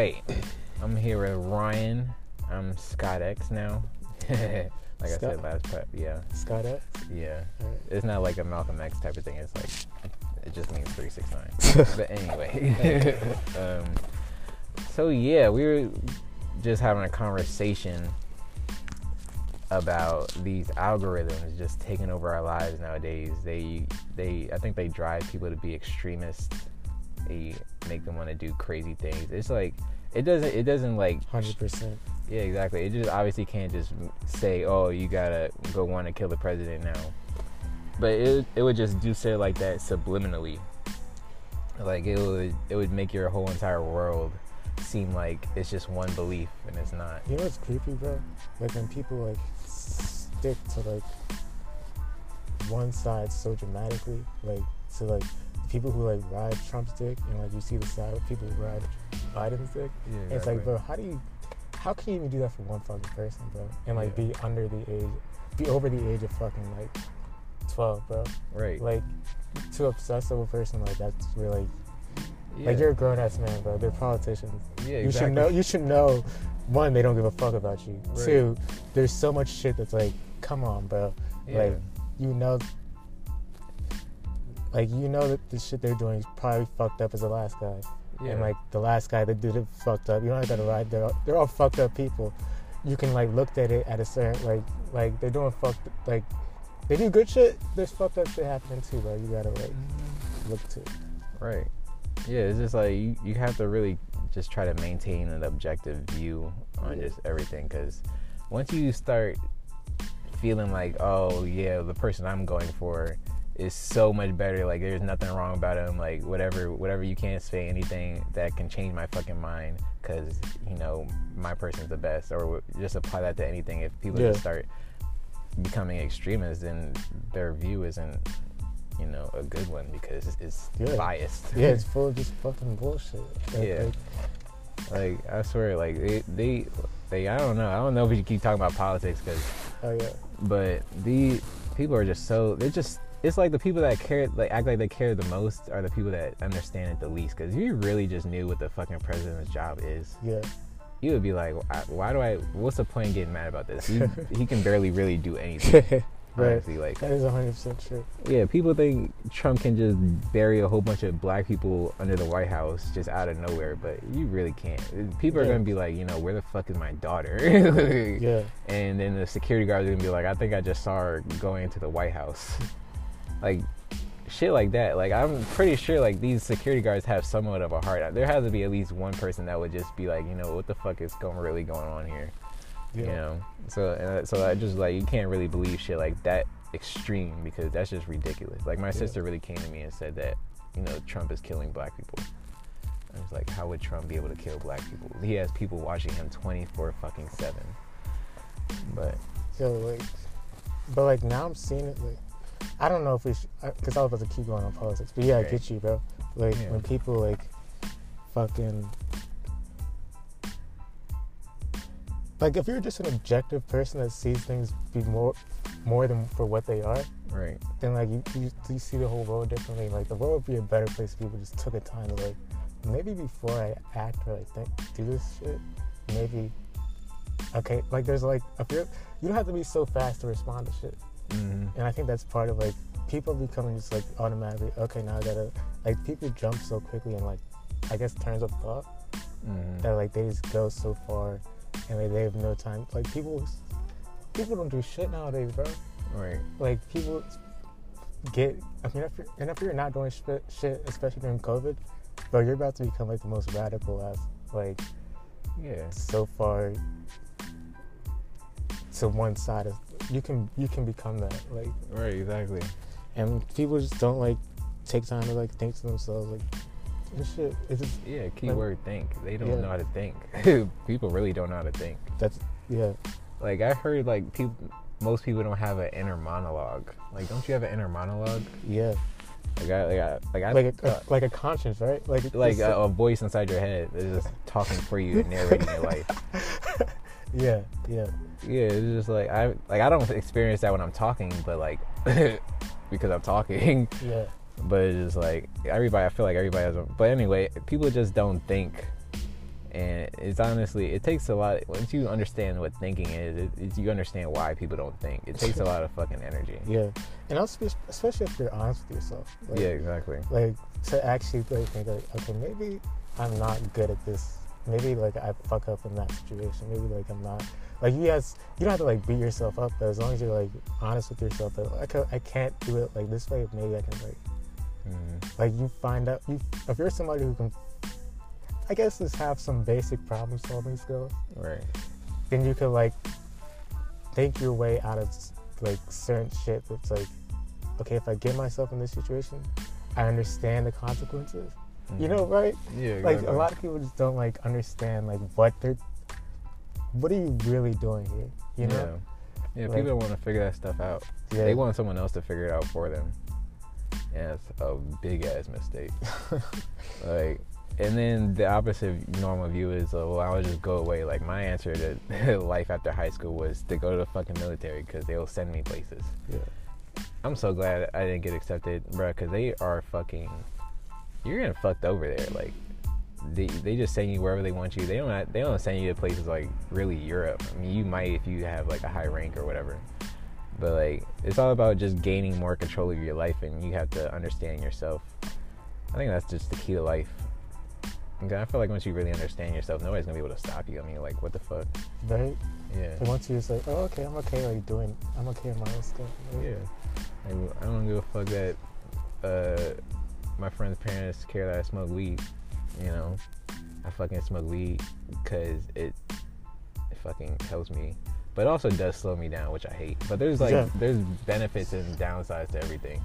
right. I'm here with Ryan. I'm Scott X now. like I said last prep, yeah, Scott X. yeah. Alright. It's not like a Malcolm X type of thing. It's like it just means three six nine. but anyway, um, so yeah, we were just having a conversation about these algorithms just taking over our lives nowadays. They they I think they drive people to be extremists. Make them want to do crazy things. It's like it doesn't it doesn't like Hundred percent. yeah, exactly. It just obviously can't just say, "Oh, you gotta go want to kill the president now," but it it would just do shit like that subliminally. Like it would it would make your whole entire world seem like it's just one belief and it's not. You know what's creepy, bro? Like when people like stick to like one side so dramatically, like to like people who like ride Trump's dick, and like you see the side of people who ride Biden's dick. Yeah, it's like, bro, how do you, how can you even do that for one fucking person, bro? And like Yeah. be under the age, be over the age of fucking like twelve, bro. right. Like to obsess over a person like that's really yeah. like you're a grown ass man, bro. They're politicians. yeah, You should know. You should know. One, they don't give a fuck about you. Right. Two, there's so much shit that's like, come on, bro. Yeah. Like, you know, like you know that the shit they're doing is probably fucked up as the last guy, yeah. and like the last guy that did it fucked up. You don't have to ride. They're all, they're all fucked up people. You can like look at it at a certain like like they're doing fucked like they do good shit. There's fucked up shit happening too, bro. You gotta like look to. it. Right. Yeah, it's just like you, you have to really just try to maintain an objective view on Yeah. just everything because once you start feeling like, oh, yeah, the person I'm going for is so much better, like there's nothing wrong about him, like whatever, whatever, you can't say anything that can change my fucking mind because, you know, my person's the best or just apply that to anything. If people Yeah. just start becoming extremists, then their view isn't you know, a good one because it's, it's Yeah. biased. Yeah, it's full of just fucking bullshit. Like, Yeah. like, like I swear, like they, they, they, I don't know. I don't know if we should keep talking about politics because, oh yeah. but the people are just so they're just. It's like the people that care, like act like they care the most, are the people that understand it the least. Because if you really just knew what the fucking president's job is, Yeah. you would be like, why, do I? What's the point in getting mad about this? He, he can barely really do anything. right. Honestly, like That is 100% true. Yeah, people think Trump can just bury a whole bunch of black people under the White House just out of nowhere, but you really can't. People are gonna be like, you know, where the fuck is my daughter? Yeah. And then the security guards are gonna be like, I think I just saw her going into the White House. Like shit like that. Like I'm pretty sure like these security guards have somewhat of a heart. There has to be at least one person that would just be like, you know, what the fuck is going really going on here? Yeah. you know so so i just like you can't really believe shit like that extreme because that's just ridiculous like my Yeah. sister really came to me and said that you know trump is killing black people i was like how would trump be able to kill black people he has people watching him 24 fucking 7 but So like, but like now I'm seeing it. Like, I don't know if we, because I was about to keep going on politics, but yeah, I get you, bro. Like Yeah. when people like, fucking, like if you're just an objective person that sees things be more, more than for what they are, right then like you, you, you see the whole world differently. Like the world would be a better place if people just took the time to like, maybe before I act or I think do this shit, maybe. Okay, like there's like if you're you don't have to be so fast to respond to shit, mm-hmm. and I think that's part of like people becoming just like automatically okay now I gotta like people jump so quickly and like I guess turns of thought Mm-hmm. that like they just go so far and like they have no time like people people don't do shit nowadays, bro right like people get I mean if you're, and if you're not doing shit, shit especially during COVID bro you're about to become like the most radical ass like yeah so far to one side of you can you can become that like right exactly and people just don't like take time to like think to themselves like this shit it's just yeah keyword think they don't Yeah. know how to think people really don't know how to think that's yeah like I heard like people most people don't have an inner monologue. Like don't you have an inner monologue? yeah Like I like I like I like a, uh, like a conscience right like like a, a voice inside your head that's just talking for you and narrating your life. yeah yeah Yeah, it's just like I like I don't experience that when I'm talking, but like because I'm talking. yeah But it's just like everybody I feel like everybody has a, but anyway, people just don't think And it's honestly, it takes a lot. Once you understand what thinking is, it, it's, you understand why people don't think. It takes a lot of fucking energy. Yeah, and also especially if you're honest with yourself. Like, yeah, exactly. Like to actually like think like, okay, maybe I'm not good at this. Maybe like I fuck up in that situation. Maybe like I'm not like you guys. You don't have to like beat yourself up, but as long as you're like honest with yourself, that like, I can't do it like this way. Maybe I can like mm. like you find out you if you're somebody who can I guess just have some basic problem solving skills. Right. Then you could like think your way out of like certain shit that's like, okay, if I get myself in this situation, I understand the consequences. Mm-hmm. You know, right? Yeah. Exactly. Like a lot of people just don't like understand like what they're what are you really doing here? You know? Yeah, yeah like, people want to figure that stuff out. Yeah. They want someone else to figure it out for them. And it's a big ass mistake. like and then the opposite normal view is, uh, well, I'll just go away. Like my answer to life after high school was to go to the fucking military because they'll send me places. Yeah. I'm so glad I didn't get accepted, bro, because they are fucking. You're getting fucked over there. Like they they just send you wherever they want you. They don't they don't send you to places like really Europe. I mean, you might if you have like a high rank or whatever. But like it's all about just gaining more control of your life, and you have to understand yourself. I think that's just the key to life. Okay, I feel like once you really understand yourself, nobody's gonna be able to stop you. I mean, like, what the fuck? Right? Yeah. And once you're just like, oh, okay, I'm okay, like doing, I'm okay with my own stuff. Right? Yeah. Like, I don't give a fuck that uh, my friend's parents care that I smoke weed. You know, I fucking smoke weed because it, it fucking helps me, but it also does slow me down, which I hate. But there's like, yeah. there's benefits and downsides to everything.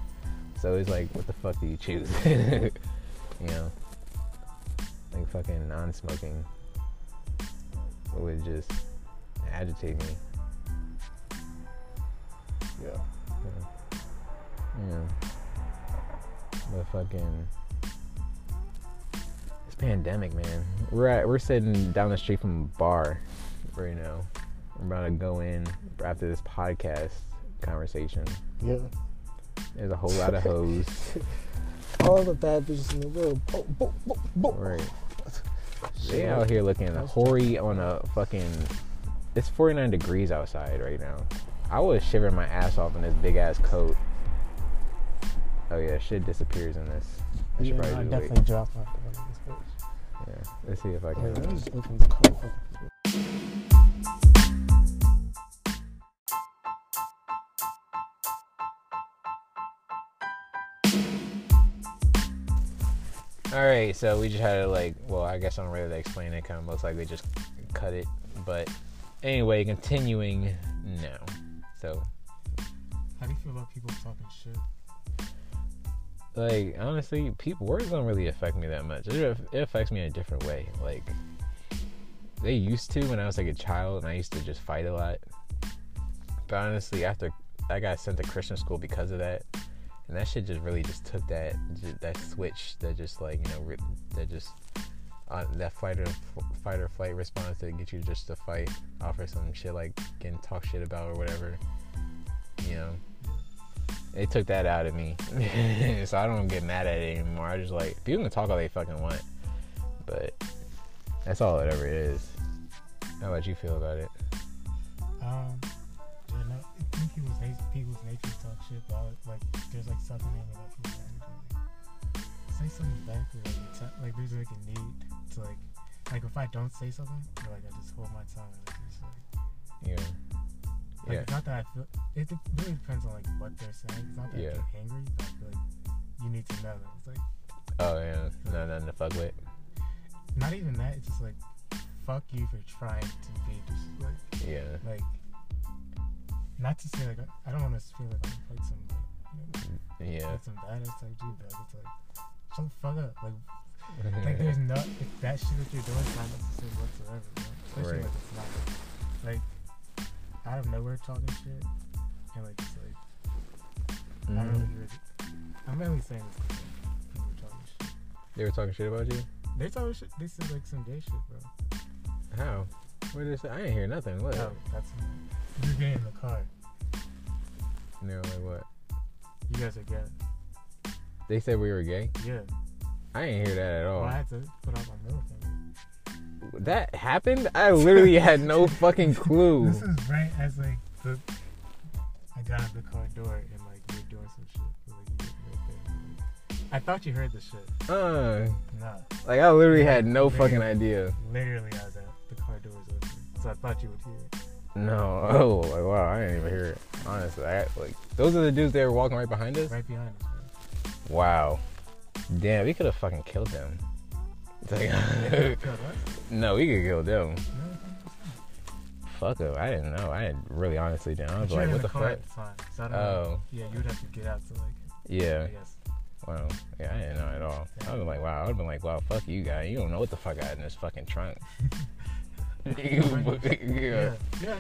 So it's like, what the fuck do you choose? you know like fucking non-smoking would just agitate me. Yeah. Yeah. yeah. But fucking pandemic, man. We're at we're sitting down the street from a bar right now. We're about to go in after this podcast conversation. Yeah. There's a whole lot of hoes. All the bad bitches in the world. Right. They out here looking hoary on a fucking. It's 49 degrees outside right now. I was shivering my ass off in this big ass coat. Oh yeah, shit disappears in this. I should yeah, probably I definitely wait. drop the Yeah, let's see if I can. let just open the coat. All right, so we just had to like, well, I guess I don't really explain it. Kind of looks like we just cut it, but anyway, continuing now. So, how do you feel about people talking shit? Like honestly, people words don't really affect me that much. It, it affects me in a different way. Like they used to when I was like a child, and I used to just fight a lot. But honestly, after I got sent to Christian school because of that, and that shit just really just took that that switch that just like you know that just uh, that fight or fight or flight response to get you just to fight offer some shit like getting talk shit about or whatever you know they took that out of me. So i don't get mad at it anymore. I just like people can talk all they fucking want but that's all it ever is. How about you feel about it? Um people's nature to talk shit about like there's like something in it that people like, say something back or like, t- like there's like a need to like like if I don't say something or like I just hold my tongue and like, just like yeah like, yeah. It's not that I feel. It, it really depends on like what they're saying. It's not that yeah. I get angry, but I feel like you need to know that it's like. Oh yeah, no nothing to fuck with. Not even that. It's just like, fuck you for trying to be just like. Yeah. Like not to say like I don't want to feel like I'm like some like, you know, yeah some badass type dude, but it's like shut the fuck up. Like like there's not if that shit that you're doing is not necessary whatsoever, you know? Especially right. like it's not like out of nowhere talking shit and like it's like mm-hmm. I don't know really I'm only saying this because were talking shit. They were talking shit about you? They talking shit they said like some gay shit, bro. How? What did they say? I didn't hear nothing. What? Oh, that's you're gay in the car. No, like what? You guys are gay. They said we were gay? Yeah. I didn't hear that at all. Well, I had to put out my middle finger. That happened? I literally had no fucking clue. This is right as like the I got out the car door and like we were doing some shit. Like, right I thought you heard the shit. Uh, Nah, like I literally had no fucking idea. literally as that the car door was open. So I thought you would hear it. No. Oh, like wow, I didn't even hear it. Honestly, I, like those are the dudes that were walking right behind us. Right behind us. Bro. Wow. Damn, we could have fucking killed them. Like- no, we could kill them. Fuck them. I didn't know. I really honestly didn't. I was like, what the fuck? the time. So I don't know. Oh, Yeah, you would have to get out to like. yeah. I guess. Wow. Yeah, I didn't know at all. I been like, wow. I would have been like, wow, fuck you guys. You don't know what the fuck I had in this fucking trunk. Yeah. yeah. Yeah,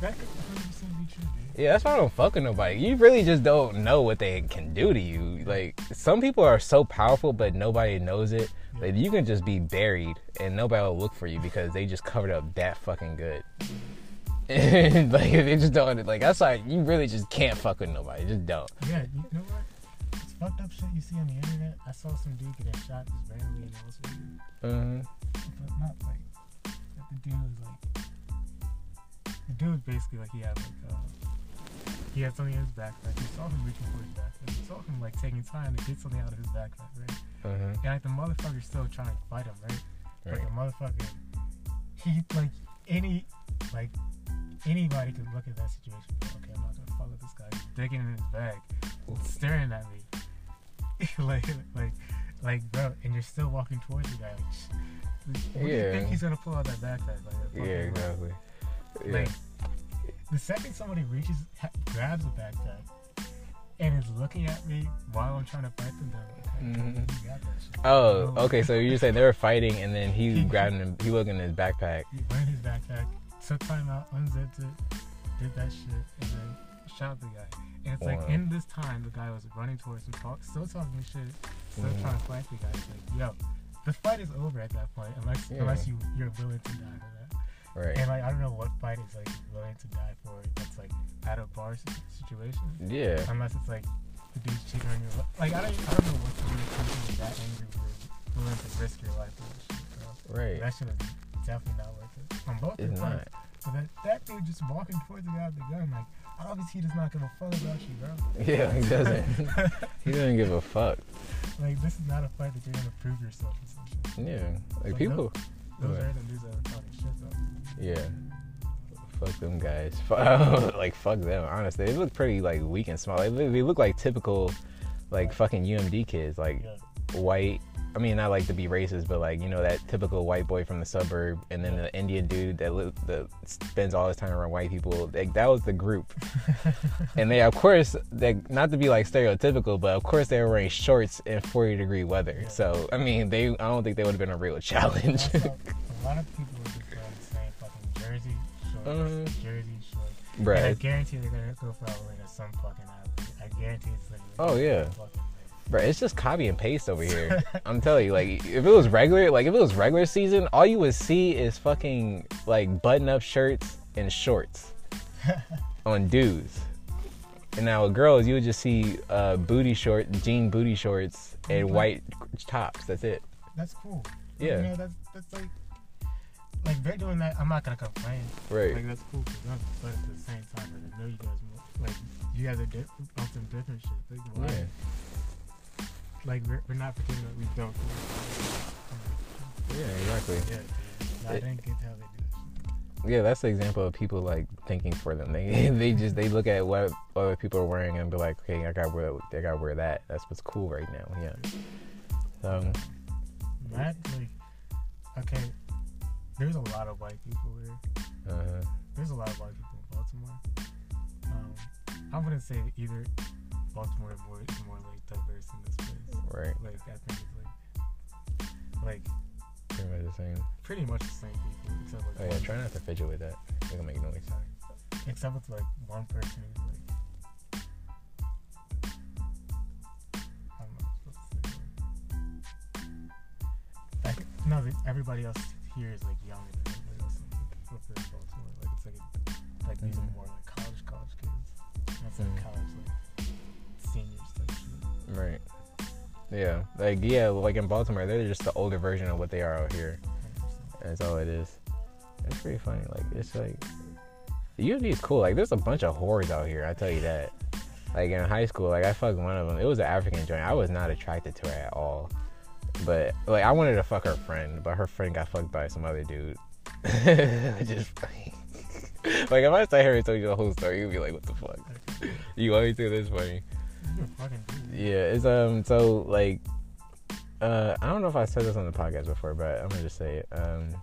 that could 100% be true, dude. Yeah, that's why I don't fuck with nobody. You really just don't know what they can do to you. Like some people are so powerful, but nobody knows it. Like you can just be buried and nobody will look for you because they just covered up that fucking good. And like they just don't like that's why you really just can't fuck with nobody. Just don't. Yeah, you know what? It's fucked up shit you see on the internet. I saw some dude get shot just randomly in Wall Street. hmm But not like the dude was like the dude was basically like he had like uh he had something in his backpack. You saw him reaching for his backpack. You saw him like taking time to get something out of his backpack, right? hmm And like the motherfucker's still trying to fight him, right? Right. Like the motherfucker he like any like anybody could look at that situation okay, I'm not gonna fuck with this guy. He's digging in his bag, staring at me. like like like bro, and you're still walking towards the guy like what do you Yeah. think he's gonna pull out that backpack? Like, Yeah, exactly. Yeah. like the second somebody reaches, ha- grabs a backpack, and is looking at me while I'm trying to fight them, they're like, hey, Mhm. you got that shit. Oh, okay. So you're saying they were fighting, and then he grabbed him. He looked in his backpack. He went in his backpack, took time out, unzipped it, did that shit, and then shot the guy. And it's like in this time, the guy was running towards him, talk, still talking shit, still Mhm. trying to fight the guy. It's like, yo, the fight is over at that point, unless Yeah. unless you you're willing to die for that. Right. And like I don't know what fight is like willing to die for. That's like at a bar situation, Yeah. unless it's like the dude's cheating on your. Like I don't I don't know what to do with something that angry you're willing to risk your life for that shit, bro. Right. That shit is definitely not worth it. On both It's not. So that that dude just walking towards the guy with the gun, like obviously he does not give a fuck about you, bro. Yeah, he doesn't. he doesn't give a fuck. like this is not a fight that you're gonna prove yourself and some shit. Yeah. Like people. Those are the dudes that are talking shit though. Yeah. Fuck them guys. Like fuck them. Honestly, they look pretty like weak and small. Like, they they look like typical, like fucking UMD kids. Like Yeah. white. I mean, not like to be racist, but like you know that typical white boy from the suburb, and then the Indian dude that li- that spends all his time around white people. Like that was the group, and they of course, they not to be like stereotypical, but of course they were wearing shorts in forty degree weather. So I mean, they I don't think they would have been a real challenge. A lot of people are just wearing the same fucking jersey, shorts, Mhm. jersey, shorts. Bruh, And I guarantee they're gonna go for as some fucking. I guarantee it's literally. Oh, yeah. Fucking, like, Bro, it's just copy and paste over here. I'm telling you, like, if it was regular, like, if it was regular season, all you would see is fucking, like, button up shirts and shorts on dudes. And now with girls, you would just see uh, booty short, jean booty shorts, and white tops. That's it. that's cool. Yeah. You know, that's that's like. Like they're doing that, I'm not gonna complain. Right. Like that's cool for them, but at the same time, I know you guys more, like you guys are different on some different shit. Like why? Yeah. Like we're, we're not pretending that we don't. Yeah, exactly. Yeah. No, I didn't get how they do that. Yeah, that's the example of people like thinking for them. They they just they look at what other people are wearing and be like, okay, I gotta wear, I gotta wear that. That's what's cool right now. Yeah. Um. Matt, like, okay, there's a lot of white people here. Uh-huh. There's a lot of white people in Baltimore. Um, I wouldn't say either Baltimore is more, more like diverse in this place. Right. Like I think it's like, like Pretty much the same. pretty much the same people except like Oh yeah, try not to fidget with that. It's gonna make noise. except with like one person who's like. I don't know what to say. Like, no, everybody else here is like younger than everybody else in, within Baltimore. Like it's like a, like these Mhm. are more like college college kids. That's like Mhm. college like Yeah. Like yeah, like in Baltimore, they're just the older version of what they are out here. That's all it is. It's pretty funny. Like it's like UMD is cool. Like there's a bunch of whores out here. I tell you that. Like in high school, like I fucked one of them. It was an African joint. I was not attracted to her at all. But like I wanted to fuck her friend, but her friend got fucked by some other dude. just like if I sat here and told you the whole story, you'd be like, "What the fuck?" You always do this funny. Yeah, it's um so like uh I don't know if I said this on the podcast before, but I'm gonna just say it. Um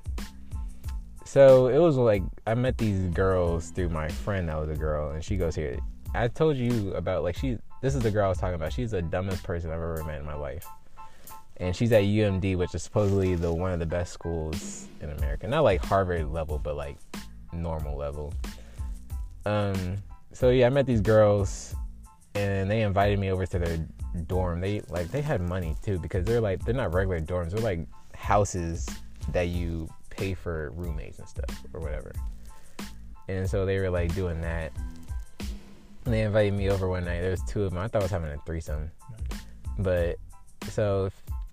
so it was like I met these girls through my friend that was a girl and she goes here. I told you about like she this is the girl I was talking about. She's the dumbest person I've ever met in my life. And she's at UMD, which is supposedly the one of the best schools in America. Not like Harvard level, but like normal level. Um so yeah, I met these girls and they invited me over to their dorm. They like they had money too because they're like they're not regular dorms. They're like houses that you pay for roommates and stuff or whatever. And so they were like doing that. And they invited me over one night. There was two of them. I thought I was having a threesome, but so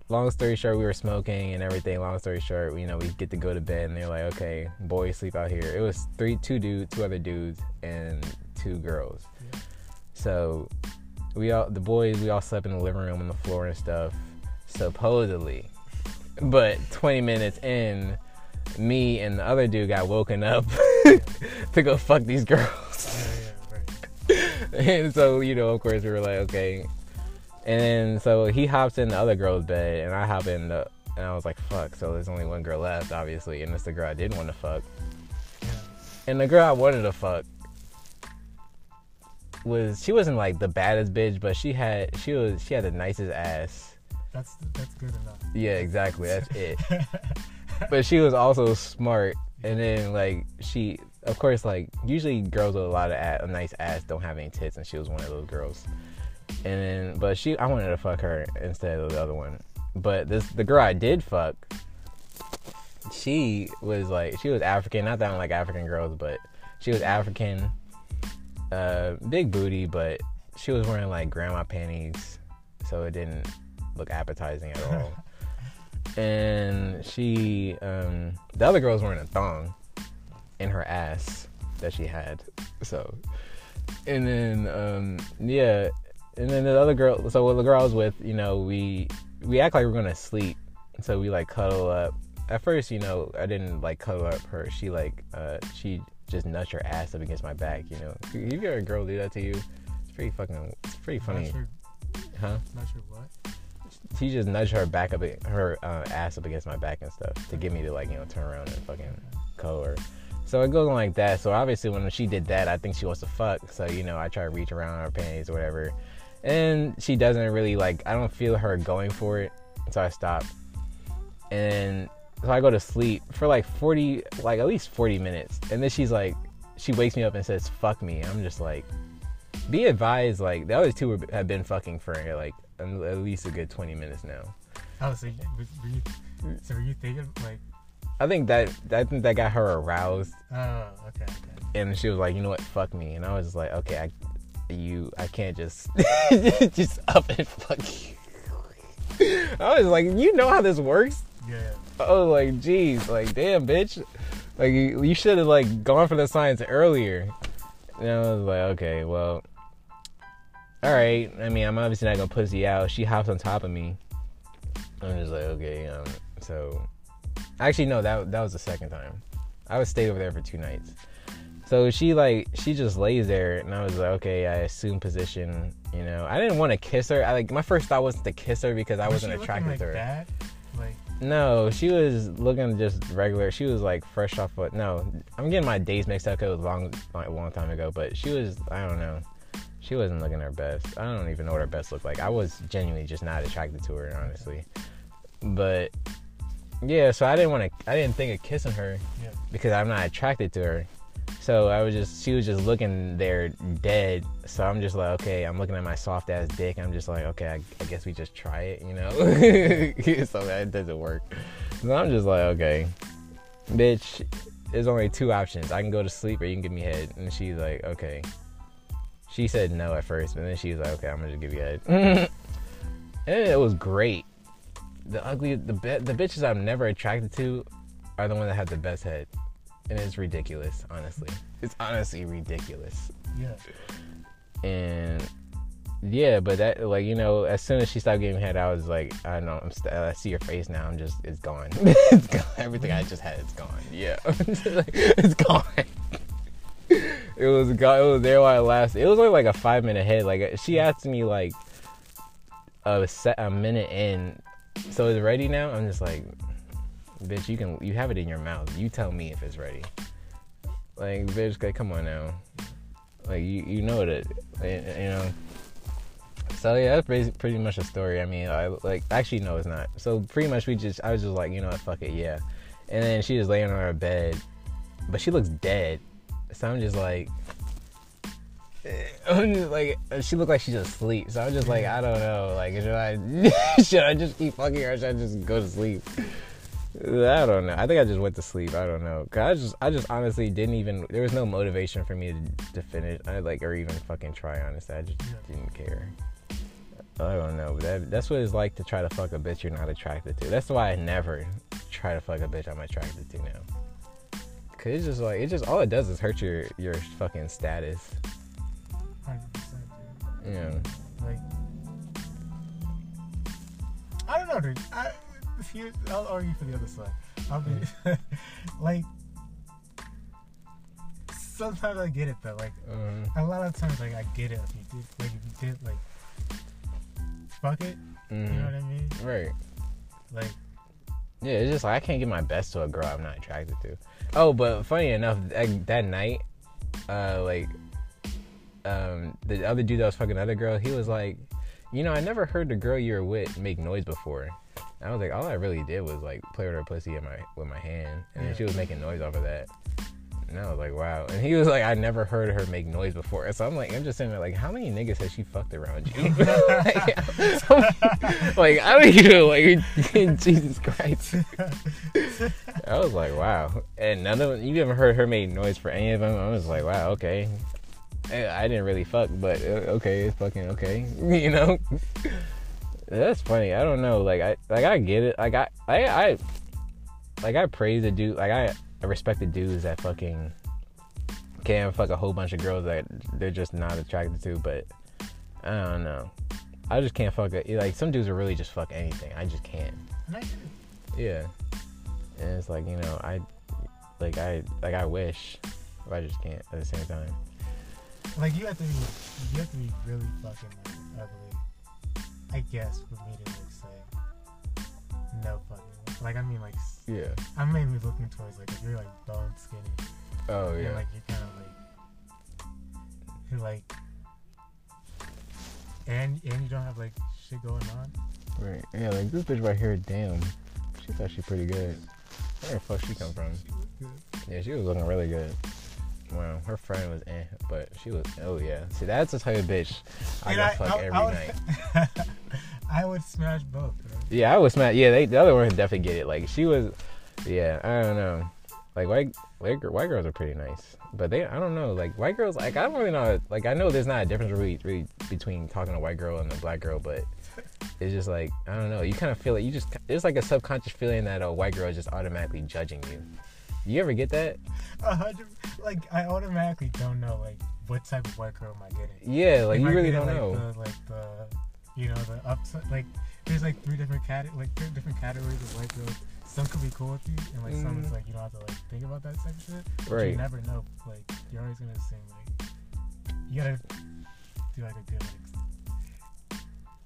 long story short, we were smoking and everything. Long story short, you know, we get to go to bed, and they're like, "Okay, boys sleep out here." It was three, two dudes, two other dudes, and two girls. So we all the boys we all slept in the living room on the floor and stuff, supposedly. But 20 minutes in, me and the other dude got woken up to go fuck these girls. Yeah, yeah, right. and so, you know, of course we were like, okay. And then so he hops in the other girl's bed and I hop in the and I was like, fuck, so there's only one girl left, obviously, and it's the girl I didn't want to fuck. And the girl I wanted to fuck was she wasn't like the baddest bitch, but she had she was she had the nicest ass. That's that's good enough. Yeah, exactly. That's it. But she was also smart, and then like she, of course, like usually girls with a lot of ass, a nice ass don't have any tits, and she was one of those girls. And then, but she, I wanted to fuck her instead of the other one. But this, the girl I did fuck, she was like, she was African. Not that I don't like African girls, but she was African, uh, big booty, but she was wearing like grandma panties, so it didn't look appetizing at all. and she, um, the other girl was wearing a thong in her ass that she had. So, and then, um, yeah, and then the other girl. So with the girl I was with, you know, we we act like we're gonna sleep, so we like cuddle up. At first, you know, I didn't like cuddle up her. She like, uh, she just nuts her ass up against my back. You know, if you hear a girl do that to you, it's pretty fucking, it's pretty funny, Not sure, huh? not sure what. she just nudged her back up, her uh, ass up against my back and stuff to get me to like you know turn around and fucking cuddle her. So it goes on like that. So obviously when she did that, I think she wants to fuck. So you know I try to reach around her panties or whatever, and she doesn't really like. I don't feel her going for it, so I stop. And so I go to sleep for like forty, like at least forty minutes, and then she's like, she wakes me up and says "fuck me." I'm just like, be advised, like the other two were, have been fucking for like at least a good twenty minutes now. Oh, so you, were were you, so were you thinking like, I think that I think that got her aroused, oh, okay, okay. and she was like, you know what, fuck me, and I was just like, okay, I, you, I can't just just up and fuck you. I was like, you know how this works? Yeah, was like, geez, like damn, bitch, like you, you should have like gone for the science earlier. And I was like, okay, well, all right. I mean, I'm obviously not gonna pussy out. She hops on top of me. I'm just like, okay, um, so actually no, that that was the second time. I was stayed over there for two nights. So she like she just lays there, and I was like, okay, I assume position. You know, I didn't want to kiss her. I like my first thought was to kiss her because I Was wasn't attracted like to her. That? No, she was looking just regular. She was like fresh off what? No, I'm getting my days mixed up. 'cause It was long, like a long time ago. But she was, I don't know. She wasn't looking her best. I don't even know what her best looked like. I was genuinely just not attracted to her, honestly. But yeah, so I didn't want to. I didn't think of kissing her yeah. because I'm not attracted to her. So I was just, she was just looking there dead. So I'm just like, okay, I'm looking at my soft ass dick. I'm just like, okay, I, I guess we just try it, you know? so that doesn't work. So I'm just like, okay, bitch, there's only two options. I can go to sleep or you can give me head. And she's like, okay. She said no at first, but then she was like, okay, I'm gonna just give you head. and it was great. The ugly, the the bitches I'm never attracted to are the ones that have the best head, and it's ridiculous. Honestly, it's honestly ridiculous. Yeah. And yeah, but that like you know, as soon as she stopped giving head, I was like, I know, I'm st- I see your face now. I'm just, it's gone. it's gone. Everything I just had, it's gone. Yeah, it's gone. it was gone. It was there while it lasted. It was only like a five minute head. Like she asked me like a set a minute in, so it's ready now. I'm just like, bitch, you can you have it in your mouth. You tell me if it's ready. Like, bitch, like, come on now. Like you, you know that, eh, eh, you know. So yeah, that's pretty, pretty much a story. I mean, I like actually no, it's not. So pretty much we just I was just like, you know what, fuck it, yeah. And then she was laying on her bed, but she looks dead. So I'm just like, eh, I'm just like she looked like she's asleep. So I'm just like, I don't know, like should I should I just keep fucking her? Or should I just go to sleep? I don't know. I think I just went to sleep. I don't know. Cause I just, I just honestly didn't even. There was no motivation for me to, to finish. I like or even fucking try. Honestly, I just Yeah. didn't care. I don't know. But that, that's what it's like to try to fuck a bitch you're not attracted to. That's why I never try to fuck a bitch I'm attracted to now. Cause it's just like it just all it does is hurt your your fucking status. Hundred percent, know. Like, I don't know, dude. I, I'll argue for the other side. I'll be like, sometimes I get it though. Like, Um, a lot of times, like, I get it if you did, like, if you did, like, fuck it. You know mhm. what I mean? Right. Like, Yeah, it's just like I can't give my best to a girl I'm not attracted to. Oh, but funny enough, that, that night, uh, like, um, the other dude that was fucking the other girl, he was like, you know, I never heard the girl you were with make noise before. I was like, all I really did was like play with her pussy in my with my hand, and then she was making noise off of that. And I was like, wow. And he was like, I never heard her make noise before. So I'm like, I'm just sitting there like, how many niggas has she fucked around you? like, like, I don't even like Jesus Christ. I was like, wow. And none of them, you haven't heard her make noise for any of them. I was like, wow, okay. I I didn't really fuck, but uh, okay, it's fucking okay. You know? That's funny. I don't know. Like I like I get it. Like I I, I like I praise the dude. Like I, I respect the dudes that fucking can fuck a whole bunch of girls that they're just not attracted to. But I don't know. I just can't fuck it. Like some dudes are really just fuck anything. I just can't. and I get it. Yeah. And it's like, you know, I like I like I wish but I just can't at the same time. Like, you have to be, you have to be really fucking like, I guess, for me to like say no fucking. Like, I mean, like, Yeah. I'm mainly looking towards like if you're like bone skinny. Oh And yeah. like you're kind of like you're like and and you don't have like shit going on. Right. Yeah, like this bitch right here, damn. She's actually pretty good. Where the fuck she come from? She good. Yeah, she was looking really good. Wow, her friend was eh, but she was oh yeah. See that's the type of bitch I can fuck every I would, night. I would smash both. Bro. Yeah, I would mad. Yeah, they, the other one definitely get it. Like she was, yeah. I don't know. Like white, white, white girls are pretty nice, but they, I don't know. Like white girls, like I don't really know. Like I know there's not a difference really, really between talking to a white girl and a black girl, but it's just like I don't know. You kind of feel like you just there's like a subconscious feeling that a white girl is just automatically judging you. You ever get that? A hundred. Like I automatically don't know like what type of white girl am I getting. Yeah, like Am you I really getting, don't like, know. The, like the, you know, the upside. Like there's like three different cat, like three different categories of white girls. Some could be cool with you, and like some Mhm. it's like you don't have to like think about that type of shit. But You never know. Like you're always gonna assume like you gotta do like a good like.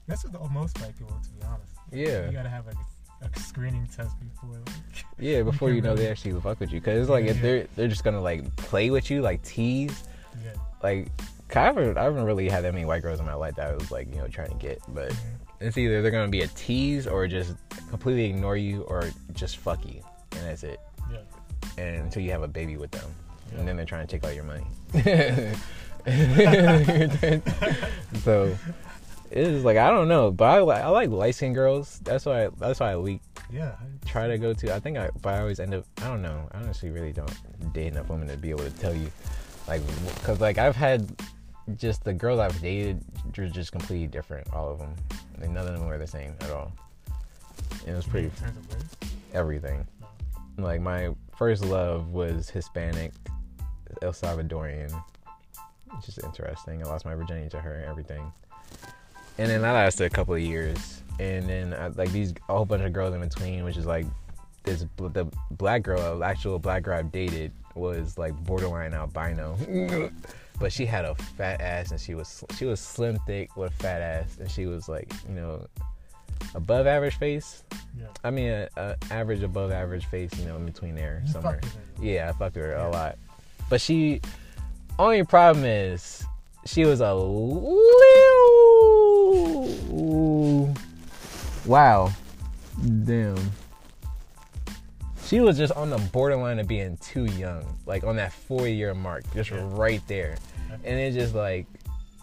That's what the most white people, to be honest. Yeah. You gotta have like a, a screening test before like. Yeah, before you know they actually fuck with you, cause it's like Yeah, if yeah. they're they're just gonna like play with you, like tease. Yeah. like I haven't, I haven't really had that many white girls in my life that I was like, you know, trying to get. But mm-hmm. it's either they're gonna be a tease or just completely ignore you or just fuck you, and that's it. Yeah. And until you have a baby with them, Yeah. and then they're trying to take all your money. so it's like I don't know, but I, I like light skinned girls. That's why I, that's why I Yeah. try to go to. I think I, but I always end up. I don't know. I honestly really don't date enough women to be able to tell you, like, because like I've had just the girls I've dated, they're just completely different. All of them, like none of them were the same at all. It was pretty In terms of words. everything. Like my first love was Hispanic, El Salvadorian. It's just interesting. I lost my virginity to her and everything. And then that lasted a couple of years. And then I, like these a whole bunch of girls in between, which is like this the black girl, actual black girl I've dated was like borderline albino. but she had a fat ass and she was she was slim thick with a fat ass and she was like, you know, above average face. Yeah. I mean, a, a average above average face, you know, in between there You somewhere. Yeah, I fucked with her Yeah. a lot. But she, only problem is, she was a little. Wow. Damn. She was just on the borderline of being too young, like on that four year mark, just Yeah. right there. And it's just like,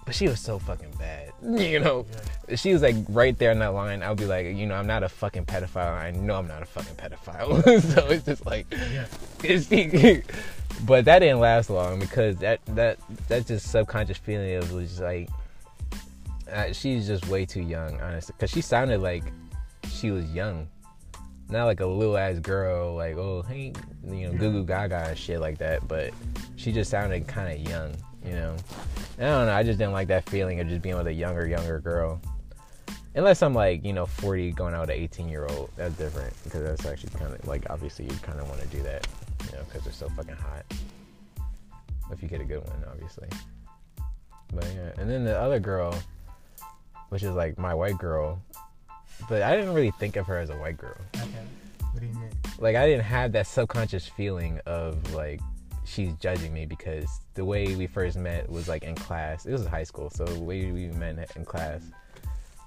but she was so fucking bad, you know? Yeah. She was like right there in that line, I would be like, you know, I'm not a fucking pedophile. I know I'm not a fucking pedophile. so it's just like, Yeah. it's, but that didn't last long because that that that just subconscious feeling of was like uh, she's just way too young, honestly. Because she sounded like she was young, not like a little ass girl, like oh hey, you know, goo goo gaga and shit like that. But she just sounded kind of young, you know. And I don't know. I just didn't like that feeling of just being with a younger, younger girl. Unless I'm like, you know, 40 going out with an 18 year old, that's different because that's actually kind of like obviously you kind of want to do that, you know, because they're so fucking hot. If you get a good one, obviously. But yeah, and then the other girl, which is like my white girl, but I didn't really think of her as a white girl. Okay. What do you mean? Like I didn't have that subconscious feeling of like she's judging me because the way we first met was like in class. It was high school, so the way we met in class,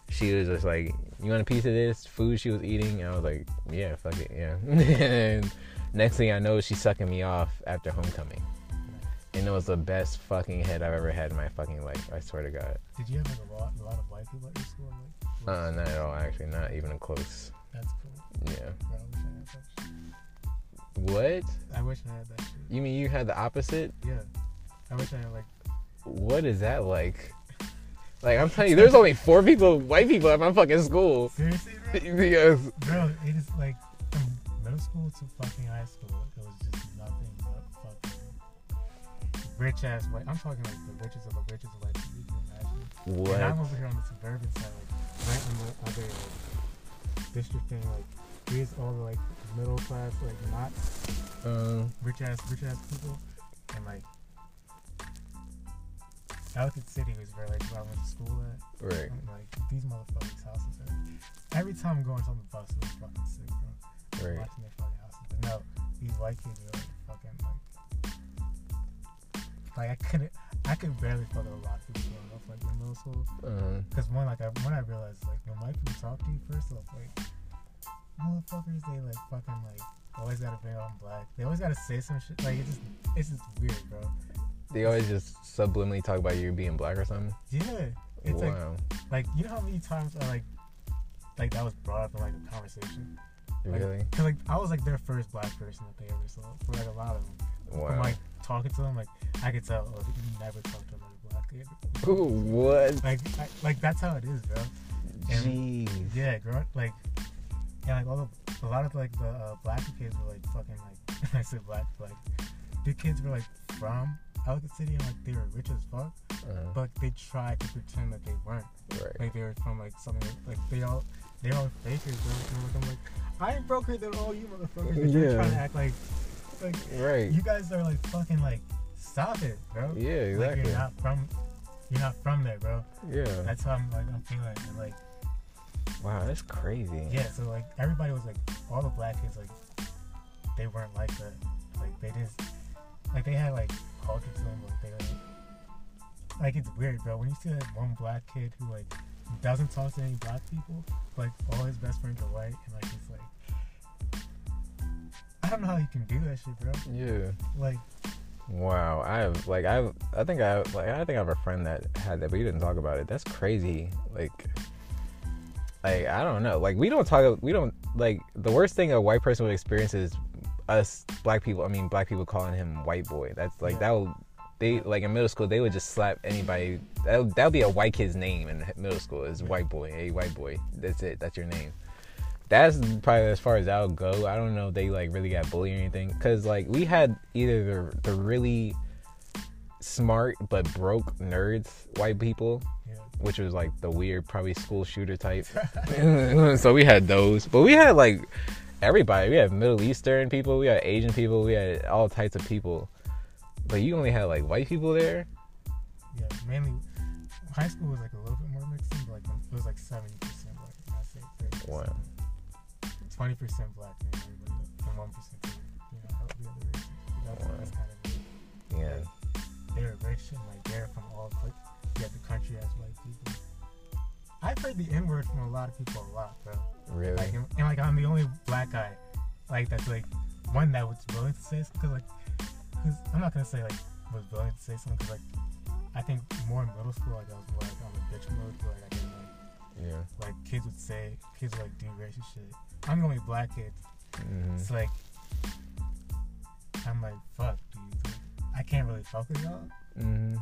she was just like, "You want a piece of this food?" She was eating, and I was like, "Yeah, fuck it, yeah." and next thing I know, she's sucking me off after homecoming, and it was the best fucking head I've ever had in my fucking life. I swear to God. Did you have like a lot, a lot of white people at your school? Like, Uh, not at all. Actually, not even close. That's cool. Yeah. Bro, I I had that shit. What? I wish I had that shit. You mean you had the opposite? Yeah. I wish I had like. What is that like? Like I'm telling you, there's only four people, white people at my fucking school. Seriously, bro? because Bro, it is like from middle school to fucking high school, it was just nothing rich ass white. I'm talking like the richest of the richest of like you can imagine. And I'm over here on the suburban side, like right on the other like, district thing, like here's all the like middle class, like not Um, rich ass rich ass people, and like Ellicott City was where like where I went to school at. right. I'm like these motherfuckers' houses are. Every time I'm going on the bus, it's fucking sick, bro. Right. Watching their fucking houses, but no, these white kids are like fucking like. Like I couldn't, I could barely with a lot of people growing up like in middle school. Um, Cause one, like I, when I realized like when white people talk to you, first off, like motherfuckers, they like fucking like always gotta bring on black. They always gotta say some shit. Like it's just, it's just weird, bro. they always just subliminally talk about you being black or something. Yeah, it's like wow. like you know how many times I like like that was brought up in like a conversation. Like, really? Cause like I was like their first black person that they ever saw for like a lot of them. Wow. From like talking to them, like I could tell, oh, you never talked to another black kid. Ooh, what? Like, I, like that's how it is, bro. and- Jeez. Yeah, girl. Like, yeah, like all the a lot of like the uh, black kids were like fucking like I said black like the kids were like from Ellicott City and like they were rich as fuck, Uh, but they tried to pretend that they weren't. right. Like they were from like something like they all they all fakers, bro. I'm like, I ain't broker than all you motherfuckers. You're Yeah. trying to act like like Right. you guys are like fucking like stop it, bro. Yeah, Like exactly. you're not from you're not from there, bro. Yeah. That's how I'm like I'm feeling and like Wow, that's crazy. yeah, so like everybody was like all the black kids like they weren't like that. Like they just like they had like culture to them, but they like like it's weird, bro. When you see that one black kid who like doesn't talk to any black people, like all his best friends are white, and like it's like I don't know how you can do that shit, bro. Yeah. Like Wow, I have like I I think I like I think I have a friend that had that, but he didn't talk about it. That's crazy. Like, like I don't know. Like we don't talk. We don't like the worst thing a white person would experience is us black people. I mean, black people calling him white boy. That's like that would they like in middle school they would just slap anybody. That that would be a white kid's name in middle school is white boy. Hey, white boy. That's it. That's your name. That's probably as far as I'll go. I don't know if they like really got bullied or anything. Cause like we had either the the really smart but broke nerds, white people, Yeah. which was like the weird, probably school shooter type. so we had those, but we had like everybody. We had Middle Eastern people, we had Asian people, we had all types of people. But you only had like white people there. Yeah, mainly high school was like a little bit more mixed in, but like it was like seventy percent white. Not say. Wow. Twenty percent black and everybody else, and one percent you know help the other races. That's, Wow. that's kind of weird. Yeah. They're rich and like they're from all like yeah the country has white people. I've heard the N word from a lot of people a lot, bro. Really? Like and, and like I'm the only black guy, like that's like one that was willing to say because like, cause I'm not gonna say like was willing to say something because like I think more in middle school like I was more like on the bitch mode where like I didn't like yeah. like kids would say kids would like do racist shit. I'm the only black kid. hmm It's like I'm like fuck dude. I can't really fuck with y'all hmm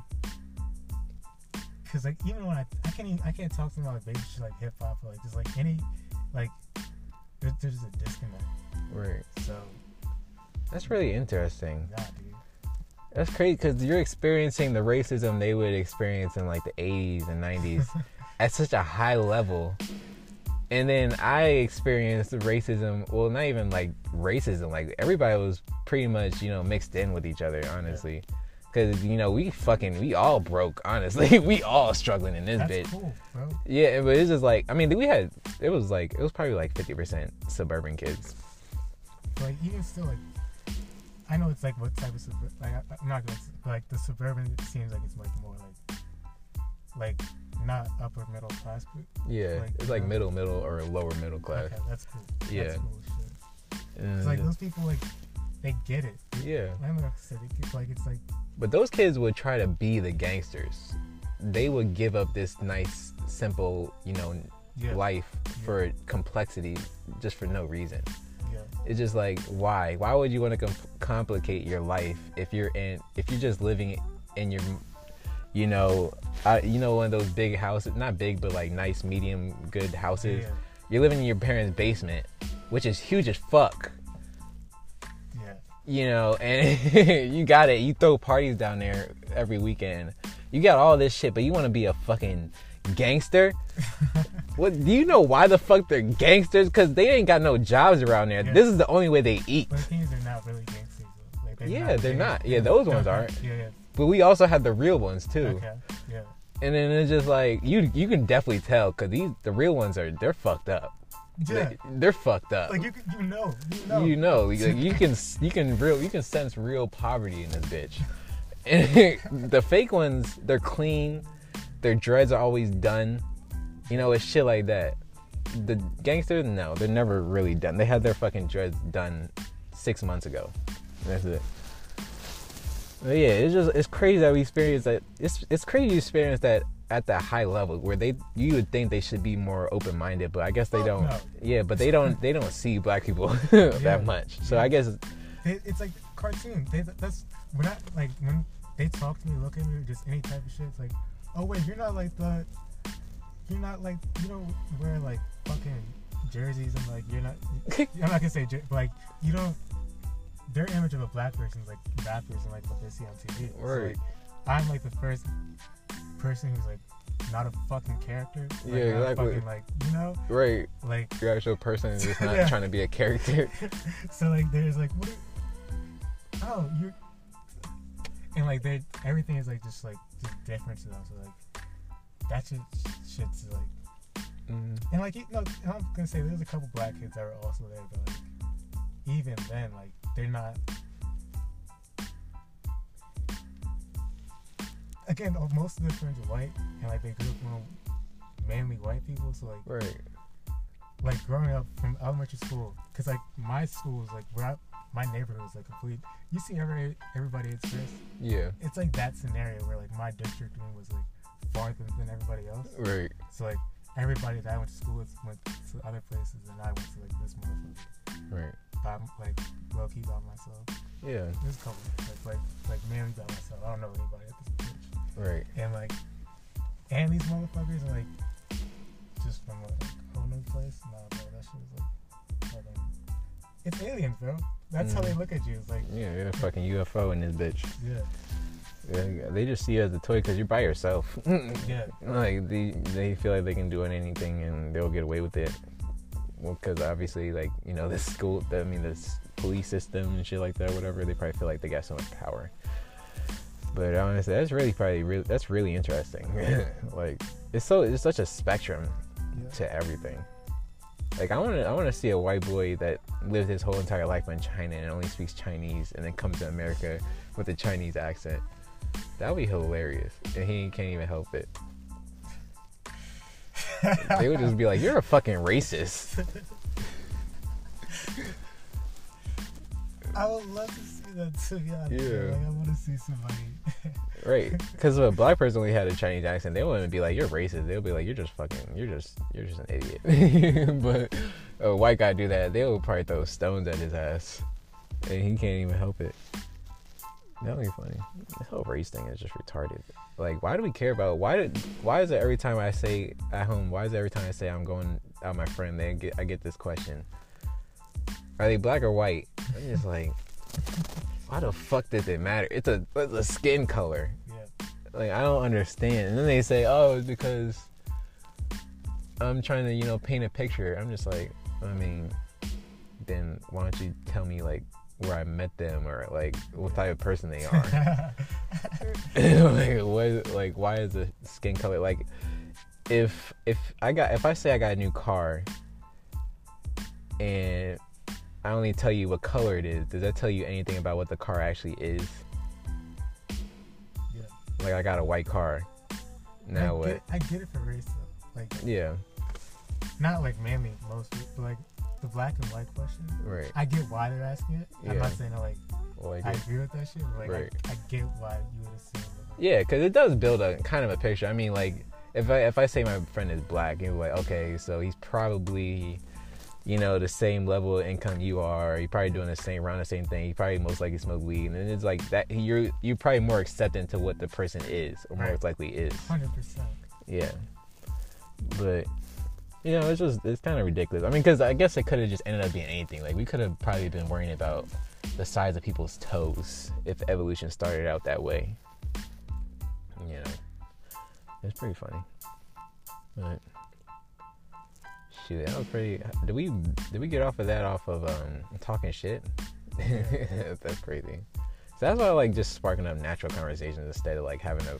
because like even when I I can't even, I can't talk to them about basic shit like hip hop or like just like any like there's, there's a disconnect. Right. So That's really interesting. nah, dude. That's crazy because you're experiencing the racism they would experience in like the 80s and 90s at such a high level. And then I experienced racism, well, not even like racism, like everybody was pretty much, you know, mixed in with each other, honestly. Because, you know, we fucking, we all broke, honestly. we all struggling in this That's bitch. cool. Yeah, but it's just like, I mean, we had, it was like, it was probably like 50% suburban kids. Like even still, like I know it's like what type of suburban. Like I'm not gonna like the suburban seems like it's like more like like not upper middle class. Yeah, Like, it's like uh, middle, middle, or lower middle class. okay, that's cool. Yeah. That's cool. And It's like those people like they get it. yeah. Said it. It's like it's like But those kids would try to be the gangsters. They would give up this nice, simple, you know, yeah, life for complexity just for no reason. yeah, It's just like why? Why would you want to com- complicate your life if you're in if you're just living in your you know, uh, you know one of those big houses, not big but like nice medium good houses. yeah, You're living in your parents' basement, which is huge as fuck. yeah. you know, and you got it. You throw parties down there every weekend. You got all this shit, but you want to be a fucking gangster? what? Do you know why the fuck they're gangsters? Because they ain't got no jobs around there. Yeah. This is the only way they eat. But the they're not really gangsters. Like, they're Yeah, not they're gang- not. Yeah, those ones aren't. Yeah, yeah. But we also had the real ones too. Okay. Yeah. And then it's just like you you can definitely tell because these the real ones are they're fucked up. Yeah. They, they're fucked up. Like you, can- you know, you know. You know, like, you can you can real you can sense real poverty in this bitch. And the fake ones, they're clean. Their dreads are always done. You know, it's shit like that. The gangsters, no, they're never really done. They had their fucking dreads done six months ago. That's it. But yeah, it's just it's crazy that we experience that. It's it's crazy to experience that at that high level where they you would think they should be more open minded, but I guess they don't. no. Yeah, but they don't they don't see black people Yeah. that much. So Yeah. I guess They, it's like cartoon. They, that's when I like when they talk to me, look at me, just any type of shit. It's like, oh wait, you're not like the, you're not like you don't wear like fucking jerseys and like you're not. I'm not gonna say, jer- but like you don't. Their image of a black person is like rappers and like what they see on TV. So, Right. like, I'm like the first person who's like not a fucking character. Like, Yeah, exactly. Fucking, like you know, right, like your actual person is just not Yeah. trying to be a character. so like there's like what are, oh you're and like they everything is like just like just different to them so like that shit shit's like Mm, and like you know I'm gonna say there's a couple black kids that were also there but like even then like they're not again most of their friends are white and like they grew up around mainly white people so like right. like growing up from elementary school, because like my school was like where I, my neighborhood was like complete. You see every everybody at first. Yeah. It's like that scenario where like my district was like farther than everybody else. Right. So like everybody that I went to school with went to other places, and I went to like this motherfucker Right. by like low key by myself. Yeah. There's a couple like like like mainly by myself. I don't know anybody at this bitch. Right. And like and these motherfuckers are like just from a like, whole new place. Nah, bro, that shit was like it's aliens, bro. That's how they Mhm. look at you. It's like, Yeah, you're a fucking UFO in this bitch. yeah, Yeah, They just see you as a toy because you're by yourself. yeah, like they they feel like they can do anything and they'll get away with it. Well, because obviously, like you know, this school, I mean, this police system and shit like that, whatever. They probably feel like they got so much power. But honestly, that's really probably really that's really interesting. like it's so it's such a spectrum yeah. to everything. Like I want to I want to see a white boy that lived his whole entire life in China and only speaks Chinese and then comes to America with a Chinese accent. That would be hilarious, and he can't even help it. They would just be like, "You're a fucking racist." I would love to see that too. Yeah, Yeah. Like I want to see somebody. Right? Because if a black person only had a Chinese accent, they wouldn't be like, "You're racist." They'll be like, "You're just fucking. You're just. You're just an idiot." but a white guy do that, they would probably throw stones at his ass, and he can't even help it. That would be funny. This whole race thing is just retarded. Like, why do we care about? Why did? Why is it every time I say at home? Why is it every time I say I'm going out with my friend, they get I get this question: Are they black or white? I'm just like, why the fuck does it matter? It's a it's a skin color. yeah, Like I don't understand. And then they say, "Oh, it's because I'm trying to, you know, paint a picture." I'm just like, I mean, then why don't you tell me like where I met them or like what type of person they are? like what like why is the skin color like if if I got if I say I got a new car and I only tell you what color it is, does that tell you anything about what the car actually is? yeah. Like I got a white car. Now I what? Get, I get it for race though. Like Yeah, not like mainly mostly, but like the black and white question. right. I get why they're asking it. Yeah. I'm not saying that, like Like I agree with that shit, but like Right. I, I get why you would assume. That, Yeah, because it does build a kind of a picture. I mean, like if I if I say my friend is black, you're like, okay, so he's probably, you know, the same level of income you are. You're probably doing the same around the same thing. He probably most likely smoke weed, and it's like that. You're you're probably more accepting to what the person is, or Right. most likely is. Hundred percent. Yeah, but you know, it's just it's kind of ridiculous. I mean, because I guess it could have just ended up being anything. Like we could have probably been worrying about the size of people's toes if evolution started out that way. You know, it's pretty funny. But shoot, that was pretty. Did we did we get off of that off of um talking shit? that's crazy. So that's why I like just sparking up natural conversations instead of like having a.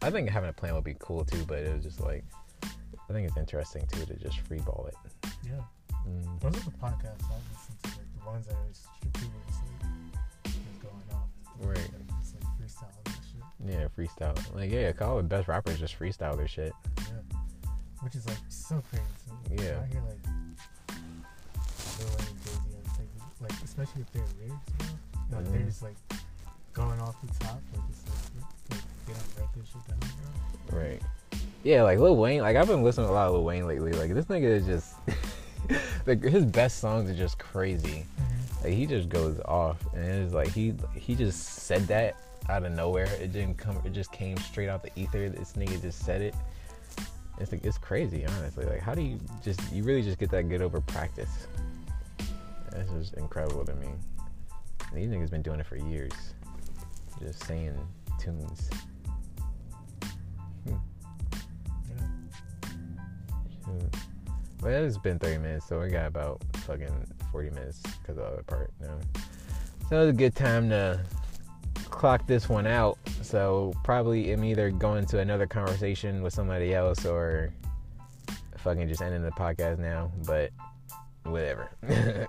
I think having a plan would be cool too, but it was just like I think it's interesting too to just freeball it. Yeah. Mm. Those are the podcasts I listen to, like the ones that are just like just going off. Right. Like, just like freestyling and shit. Yeah, freestyle. Like yeah, all the best rappers just freestyle their shit. Yeah. Which is like so crazy. Yeah. I hear like Lil Wayne and Jay Z like, especially if they're lyrics, you know? Like they're Mhm. just like going off the top, like it's like, like they don't write this shit down. Right. Yeah, like Lil Wayne. Like I've been listening to a lot of Lil Wayne lately. Like this nigga is just like his best songs are just crazy. Mm-hmm. Like he just goes off, and it's like he he just said that out of nowhere. It didn't come. It just came straight out the ether. This nigga just said it. It's like it's crazy, honestly. Like how do you just you really just get that good over practice? That's just incredible to me. These niggas been doing it for years, just saying tunes. Well, it's been 30 minutes, so we got about fucking 40 minutes because of the other part now. So it's a good time to clock this one out. So probably I'm either going to another conversation with somebody else or fucking just ending the podcast now, but whatever.